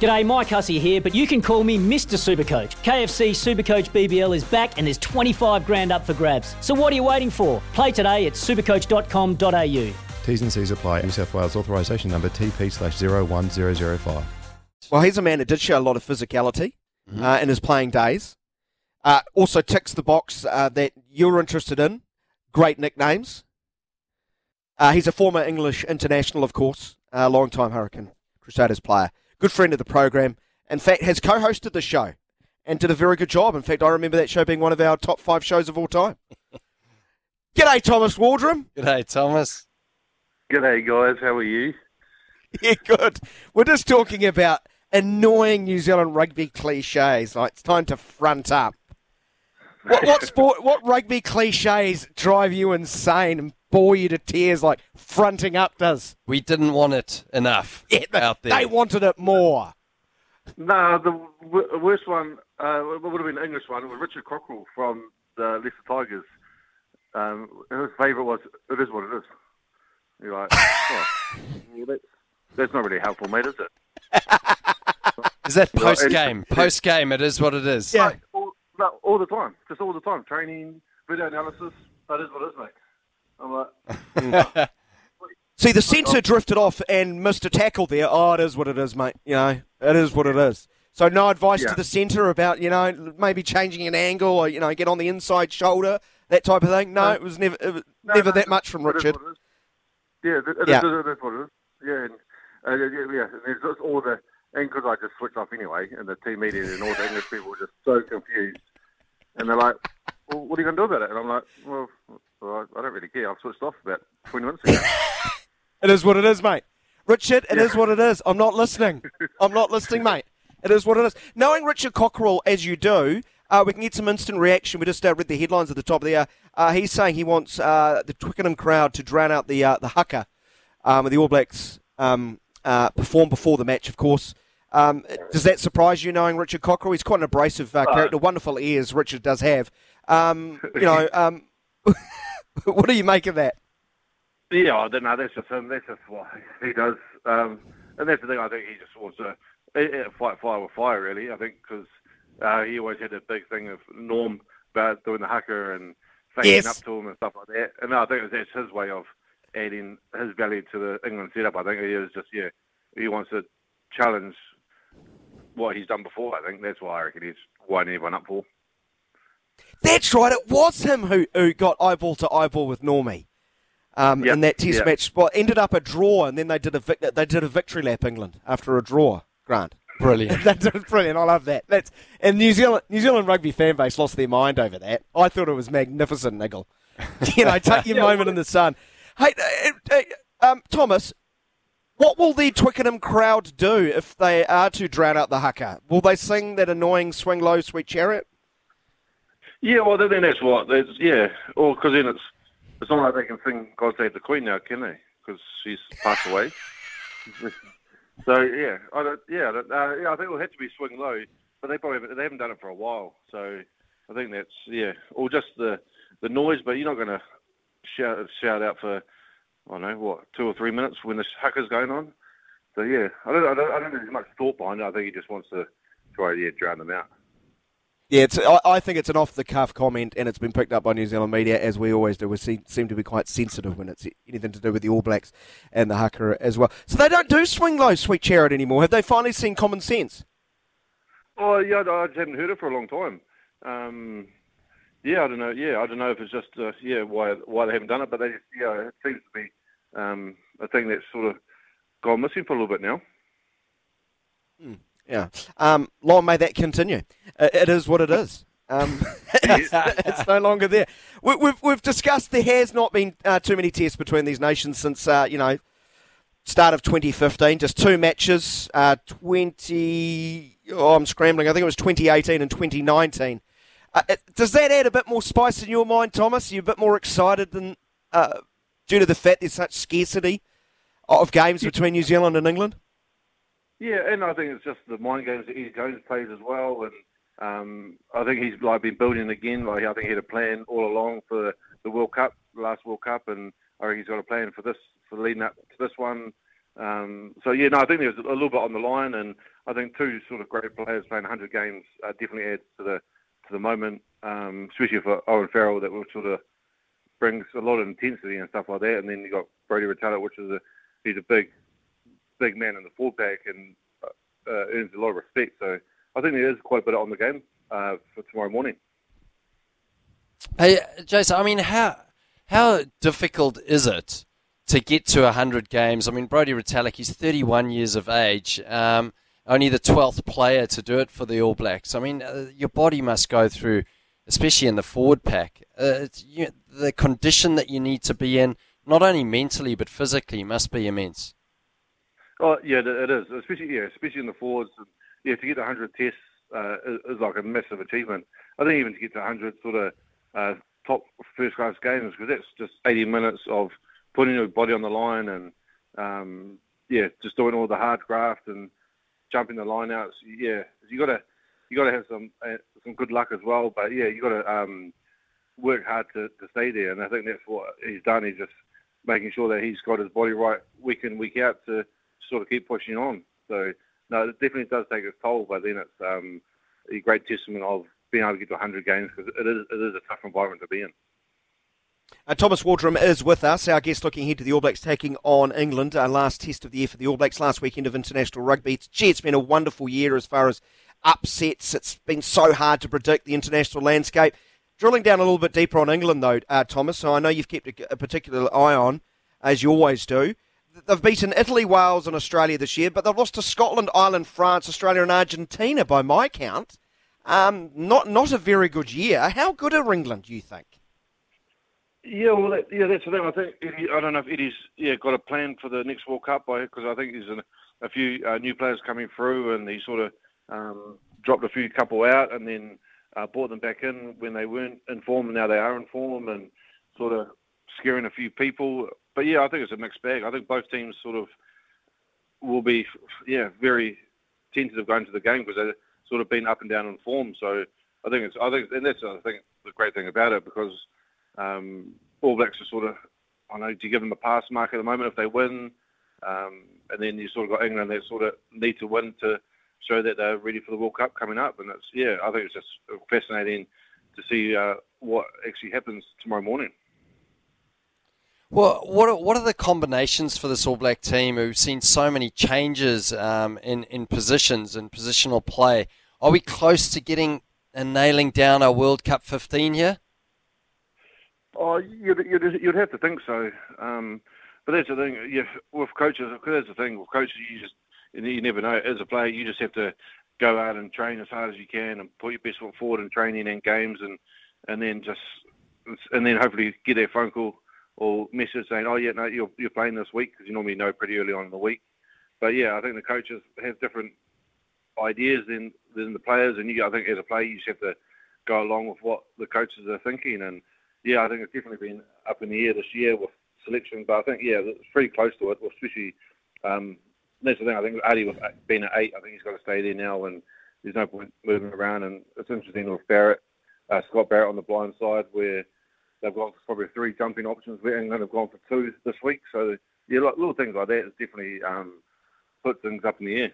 G'day, Mike Hussey here, but you can call me Mr. Supercoach. KFC Supercoach BBL is back and there's 25 grand up for grabs. So what are you waiting for? Play today at supercoach.com.au. T's and C's apply. New South Wales authorisation number TP slash 01005. Well, he's a man that did show a lot of physicality uh, in his playing days. Uh, also ticks the box uh, that you're interested in. Great nicknames. Uh, he's a former English international, of course, a long-time Hurricane Crusaders player. Good friend of the program. In fact, has co-hosted the show and did a very good job. In fact, I remember that show being one of our top five shows of all time. G'day, Thomas Waldrom. G'day, Thomas. G'day, guys. How are you? Yeah, good. We're just talking about annoying New Zealand rugby cliches. Like it's time to front up. What, what sport? What rugby cliches drive you insane and bore you to tears like fronting up does? We didn't want it enough Yeah, they, out there. they wanted it more. No, the w- worst one uh, would have been the English one was Richard Cockerill from the Leicester Tigers. Um, his favourite was "It is what it is." You're like, oh, well, that's, that's not really helpful, mate, is it? Is that post game? Post game, it is what it is. Yeah. Like, all, no, all the time, just all the time. Training, video analysis. That is what it is, mate. I'm like, See, the centre drifted off and missed a tackle there. Oh, it is what it is, mate. You know, it is what it is. So, no advice Yeah. to the centre about you know maybe changing an angle or you know get on the inside shoulder that type of thing. No, it was never it was No, never no, that much from Richard. what it is. Yeah, it, it, Yeah. Is, it is what it is. Yeah, and, uh, yeah, yeah. And there's all the because I just switched off anyway, and the team meeting and all the English people were just so confused, and they're like, "Well, what are you going to do about it?" And I'm like, "Well, well I I don't really care. I've switched off about 20 minutes ago." It is what it is, mate. Richard, it is what it is. I'm not listening. I'm not listening, mate. It is what it is. Knowing Richard Cockerill as you do, uh, we can get some instant reaction. We just uh, read the headlines at the top there. Uh, he's saying he wants uh, the Twickenham crowd to drown out the uh, the haka um, the All Blacks um, uh, perform before the match, of course. Um, does that surprise you, knowing Richard Cockerill? He's quite an abrasive uh, character, wonderful ears Richard does have. Um, you know, um, what do you make of that? yeah, I don't know. That's just him. That's just what he does. Um, and that's the thing. I think he just wants to fight fire with fire, really. I think because uh, he always had a big thing of Norm about doing the haka and facing Yes. up to him and stuff like that. And I think that's his way of adding his value to the England setup. I think he is just yeah, he wants to challenge what he's done before. I think that's why I reckon he's winding everyone up for. That's right. It was him who, who got eyeball to eyeball with Normie um, Yep, in that Test yep. match. Well, ended up a draw, and then they did a vic- they did a victory lap England after a draw. Grant, Brilliant. that was brilliant. I love that. That's and New Zealand New Zealand rugby fan base lost their mind over that. I thought it was magnificent, Nigel. you know, take your moment in the sun. Hey, uh, uh, um, Thomas. What will the Twickenham crowd do if they are to drown out the haka? Will they sing that annoying "Swing Low, Sweet Chariot"? Yeah, well, then that's what. That's, yeah, or because then it's it's not like they can sing "God Save the Queen" now, can they? Because she's passed away. so yeah, I don't, yeah, uh, yeah, I think it'll have to be "Swing Low," but they probably haven't, they haven't done it for a while. So I think that's yeah, or just the the noise. But you're not going to shout shout out for I don't know what two or three minutes when the haka's going on. So yeah, I don't I don't, I don't think there's much thought behind it. I think he just wants to try yeah drown them out. Yeah, it's, I, I think it's an off the cuff comment, and it's been picked up by New Zealand media as we always do. We seem, seem to be quite sensitive when it's anything to do with the All Blacks and the haka as well. So they don't do swing low, sweet chariot anymore. Have they finally seen common sense? Oh yeah, I just haven't heard it for a long time. Um, yeah, I don't know. Yeah, I don't know if it's just uh, yeah why why they haven't done it, but they just, yeah it seems to be um, a thing that's sort of gone missing for a little bit now. Yeah. Um, long may that continue. It, it is what it is. Um, it's, it's no longer there. We, we've we've discussed there has not been uh, too many tests between these nations since uh, you know start of 2015, just two matches, uh, 20. Oh, I'm scrambling. I think it was 2018 and 2019. Uh, it- does that add a bit more spice in your mind, Thomas? Are you a bit more excited than uh, due to the fact there's such scarcity of games between New Zealand and England? Yeah, and I think it's just the mind games that Eddie Jones plays as well, and um, I think he's like been building again. Like I think he had a plan all along for the World Cup, last World Cup, and I think he's got a plan for this for leading up to this one. Um, so yeah, no, I think there's a little bit on the line, and I think two sort of great players playing 100 games uh, definitely adds to the to the moment, um, especially for Owen Farrell, that will sort of brings a lot of intensity and stuff like that. And then you got Brody Retallick, which is a he's a big big man in the forward pack and uh, earns a lot of respect. So I think there is quite a bit on the game uh, for tomorrow morning. Hey, Jason, I mean, how how difficult is it to get to 100 games? I mean, Brody Retallick, he's 31 years of age, um, only the 12th player to do it for the All Blacks. I mean, uh, your body must go through, especially in the forward pack, uh, you, the condition that you need to be in, not only mentally but physically, must be immense. Oh yeah, it is, especially yeah, especially in the forwards. Yeah, to get to 100 tests uh, is, is like a massive achievement. I think even to get to 100 sort of uh, top first class games because that's just 80 minutes of putting your body on the line and um, yeah, just doing all the hard graft and jumping the line outs. Yeah, you got to you got to have some uh, some good luck as well. But yeah, you got to um, work hard to, to stay there, and I think that's what he's done. He's just making sure that he's got his body right week in week out to sort of keep pushing on. So no, it definitely does take its toll, but then it's um, a great testament of being able to get to 100 games because it is, it is a tough environment to be in. Uh, Thomas Waldrom is with us, our guest looking ahead to the All Blacks taking on England. Our last test of the year for the All Blacks last weekend of international rugby. It's, gee, it's been a wonderful year as far as upsets. It's been so hard to predict the international landscape. Drilling down a little bit deeper on England, though, uh, Thomas, so I know you've kept a, a particular eye on, as you always do. They've beaten Italy, Wales, and Australia this year, but they've lost to Scotland, Ireland, France, Australia, and Argentina by my count. Um, not not a very good year. How good are England, do you think? Yeah, well, that, yeah, that's the thing. I think Eddie, I don't know if Eddie's yeah got a plan for the next World Cup because I think there's a, a few uh, new players coming through, and he sort of um, dropped a few couple out, and then uh, brought them back in when they weren't in form, and now they are in form, and sort of scaring a few people. But yeah, I think it's a mixed bag. I think both teams sort of will be yeah very tentative going to the game because they've sort of been up and down in form. So I think it's I think and that's I think the great thing about it because um, All Blacks are sort of I know do you give them a pass mark at the moment if they win, um, and then you sort of got England that sort of need to win to show that they're ready for the World Cup coming up. And it's yeah I think it's just fascinating to see uh, what actually happens tomorrow morning. Well, what are, what are the combinations for this All Black team? We've seen so many changes um, in in positions and positional play. Are we close to getting and nailing down our World Cup 15 here? Oh, you'd, you'd, you'd have to think so. Um, but that's the thing. You, with coaches, that's the thing. With coaches, you just you never know. As a player, you just have to go out and train as hard as you can and put your best foot forward in training and games, and and then just and then hopefully get that phone call or message saying, "Oh yeah, no, you're you're playing this week," because you normally know pretty early on in the week. But yeah, I think the coaches have different ideas than than the players, and you, I think as a player, you just have to go along with what the coaches are thinking. And yeah, I think it's definitely been up in the air this year with selection, but I think yeah, it's pretty close to it. Especially um, that's the thing. I think Ardie with being at eight, I think he's got to stay there now, and there's no point moving around. And it's interesting with Barrett, uh, Scott Barrett on the blind side, where they've got probably three jumping options. Where England have gone for two this week. So yeah, like, little things like that has definitely um, put things up in the air.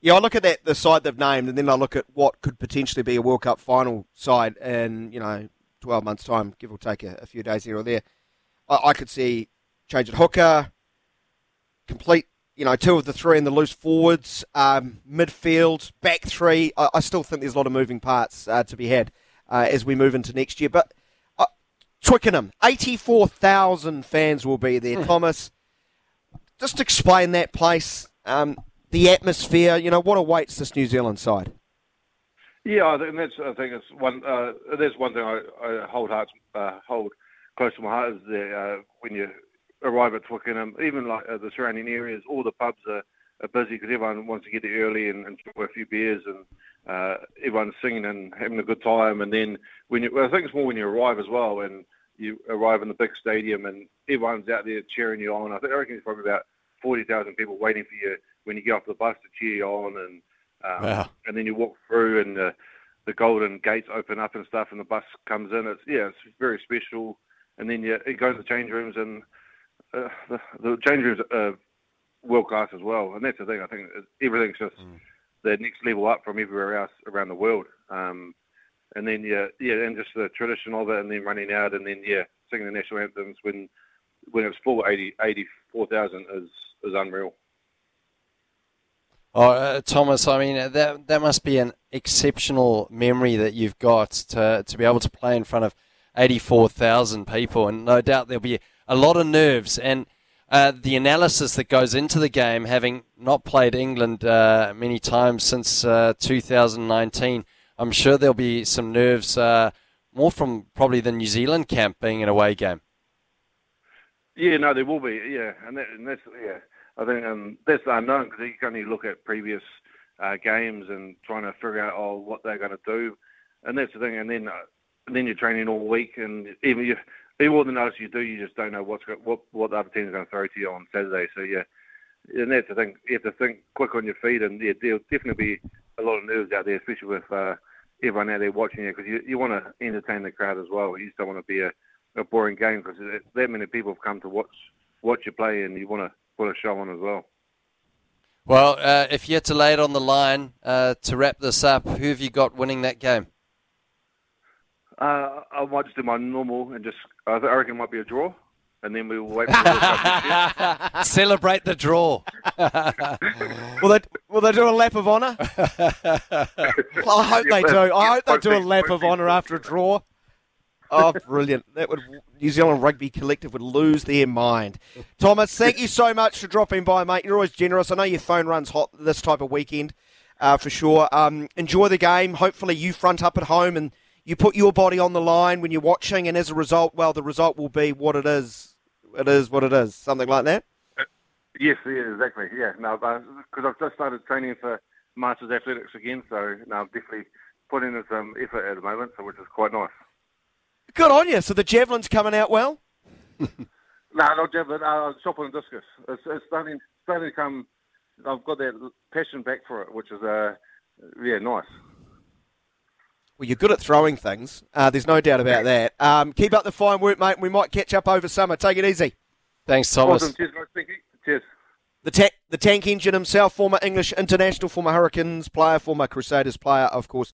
Yeah, I look at that the side they've named, and then I look at what could potentially be a World Cup final side, in you know twelve months' time, give or take a, a few days here or there. I, I could see change at hooker, complete. You know, two of the three in the loose forwards, um, midfield, back three. I, I, still think there's a lot of moving parts uh, to be had uh, as we move into next year. But Twickenham, eighty-four thousand fans will be there. Thomas, just explain that place. Um, the atmosphere, you know, what awaits this New Zealand side? Yeah, I think that's I think it's one uh, that's one thing I, I hold heart uh, hold close to my heart is that uh, when you arrive at Twickenham, even like uh, the surrounding areas, all the pubs are, are busy because everyone wants to get there early and, and enjoy a few beers and uh, everyone's singing and having a good time. And then when you, well, I think it's more when you arrive as well, and you arrive in the big stadium and everyone's out there cheering you on. I think I reckon there's probably about forty thousand people waiting for you when you get off the bus to cheer you on, and um, Wow. and then you walk through and the the golden gates open up and stuff, and the bus comes in. It's yeah, it's very special. And then you, you go to the change rooms, and uh, the, the change rooms are world class as well. And that's the thing. I think everything's just the next level up from everywhere else around the world. Um, and then yeah, yeah, and just the tradition of it, and then running out, and then yeah, singing the national anthems when when it's full 80, 84,000 is is unreal. Oh, uh, Thomas, I mean, that that must be an exceptional memory that you've got to to be able to play in front of eighty four thousand people, and no doubt there'll be a lot of nerves and uh, the analysis that goes into the game, having not played England uh, many times since uh, 2019. I'm sure there'll be some nerves, uh, more from probably the New Zealand camp being an away game. Yeah, no, there will be. Yeah, and, that, and that's yeah. I think um, that's unknown because you can only look at previous uh, games and trying to figure out oh what they're going to do, and that's the thing. And then uh, and then you're training all week, and even you, more than notice you do, you just don't know what's go, what what the other team's going to throw to you on Saturday. So yeah, and that's the thing. You have to think quick on your feet, and yeah, there'll definitely be a lot of nerves out there, especially with uh, everyone out there watching you because you you want to entertain the crowd as well. You just don't want to be a, a boring game because that many people have come to watch watch you play, and you want to put a show on as well. Well, uh, if you had to lay it on the line uh, to wrap this up, who have you got winning that game? Uh, I might just do my normal and just I reckon it might be a draw, and then we will wait for the World Cup next year. Celebrate the draw. Will they will they do a lap of honour? Well, I hope they do. I hope they do a lap of honour after a draw. Oh, brilliant! That would New Zealand Rugby Collective would lose their mind. Thomas, thank you so much for dropping by, mate. You're always generous. I know your phone runs hot this type of weekend, uh, for sure. Um, enjoy the game. Hopefully, you front up at home and you put your body on the line when you're watching, and as a result, well, the result will be what it is. It is what it is. Something like that. Yes, yeah, exactly. Yeah, no, because I've just started training for Masters Athletics again, so no, I'm definitely putting in some effort at the moment, so which is quite nice. Good on you. So the javelin's coming out well. No, not javelin. Uh, shot put and discus. It's, it's starting starting to come. I've got that passion back for it, which is uh, yeah, nice. Well, you're good at throwing things. Uh, there's no doubt about that. Um, keep up the fine work, mate. We might catch up over summer. Take it easy. Thanks, Thomas. Awesome. Cheers, guys. Thank you. Cheers. The, ta- the tank engine himself, former English international, former Hurricanes player, former Crusaders player, of course.